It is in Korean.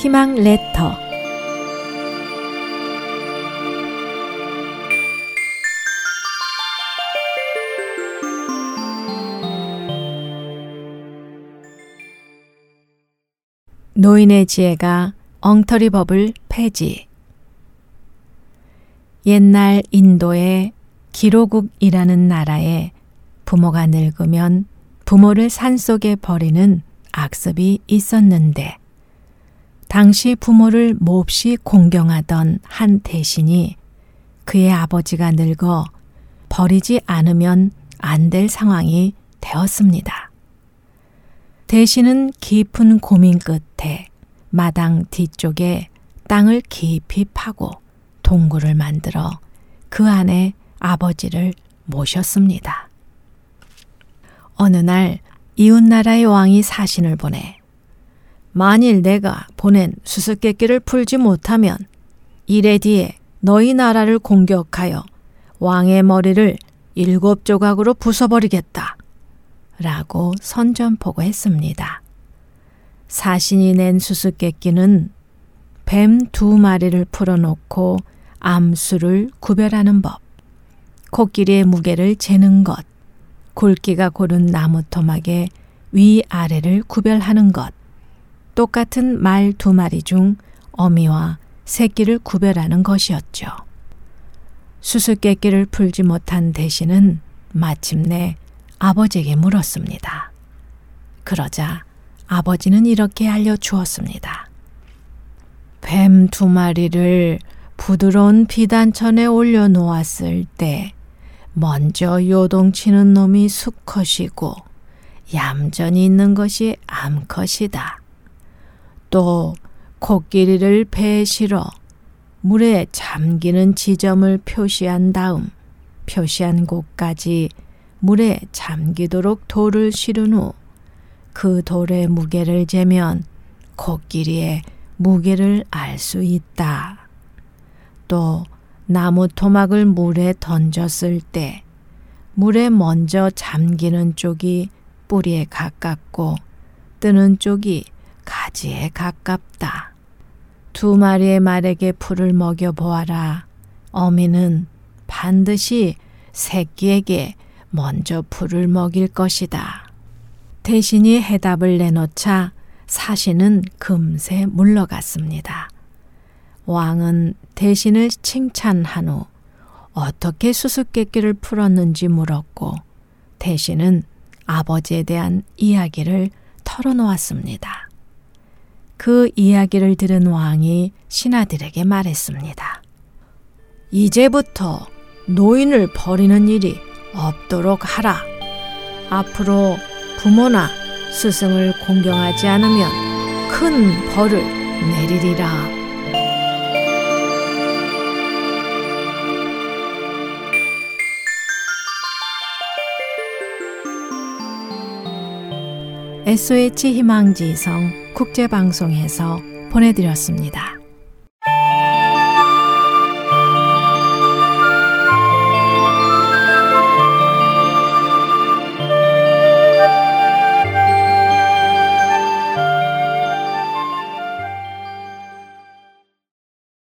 희망 레터. 노인의 지혜가 엉터리 법을 폐지. 옛날 인도의 기로국이라는 나라에 부모가 늙으면 부모를 산속에 버리는 악습이 있었는데 당시 부모를 몹시 공경하던 한 대신이 그의 아버지가 늙어 버리지 않으면 안 될 상황이 되었습니다. 대신은 깊은 고민 끝에 마당 뒤쪽에 땅을 깊이 파고 동굴을 만들어 그 안에 아버지를 모셨습니다. 어느 날 이웃나라의 왕이 사신을 보내 만일 내가 보낸 수수께끼를 풀지 못하면 이래 뒤에 너희 나라를 공격하여 왕의 머리를 일곱 조각으로 부숴버리겠다. 라고 선전포고했습니다. 사신이 낸 수수께끼는 뱀 두 마리를 풀어놓고 암수를 구별하는 법, 코끼리의 무게를 재는 것, 굵기가 고른 나무 토막의 위아래를 구별하는 것, 똑같은 말 두 마리 중 어미와 새끼를 구별하는 것이었죠. 수수께끼를 풀지 못한 대신은 마침내 아버지에게 물었습니다. 그러자 아버지는 이렇게 알려주었습니다. 뱀 두 마리를 부드러운 비단천에 올려놓았을 때 먼저 요동치는 놈이 수컷이고 얌전히 있는 것이 암컷이다. 또 코끼리를 배에 실어 물에 잠기는 지점을 표시한 다음 표시한 곳까지 물에 잠기도록 돌을 실은 후 그 돌의 무게를 재면 코끼리의 무게를 알 수 있다. 또 나무 토막을 물에 던졌을 때 물에 먼저 잠기는 쪽이 뿌리에 가깝고 뜨는 쪽이 가지에 가깝다. 두 마리의 말에게 풀을 먹여 보아라. 어미는 반드시 새끼에게 먼저 풀을 먹일 것이다. 대신이 해답을 내놓자 사신은 금세 물러갔습니다. 왕은 대신을 칭찬한 후 어떻게 수수께끼를 풀었는지 물었고 대신은 아버지에 대한 이야기를 털어놓았습니다. 그 이야기를 들은 왕이 신하들에게 말했습니다. 이제부터 노인을 버리는 일이 없도록 하라. 앞으로 부모나 스승을 공경하지 않으면 큰 벌을 내리리라. SOH 희망지성 국제방송에서 보내드렸습니다.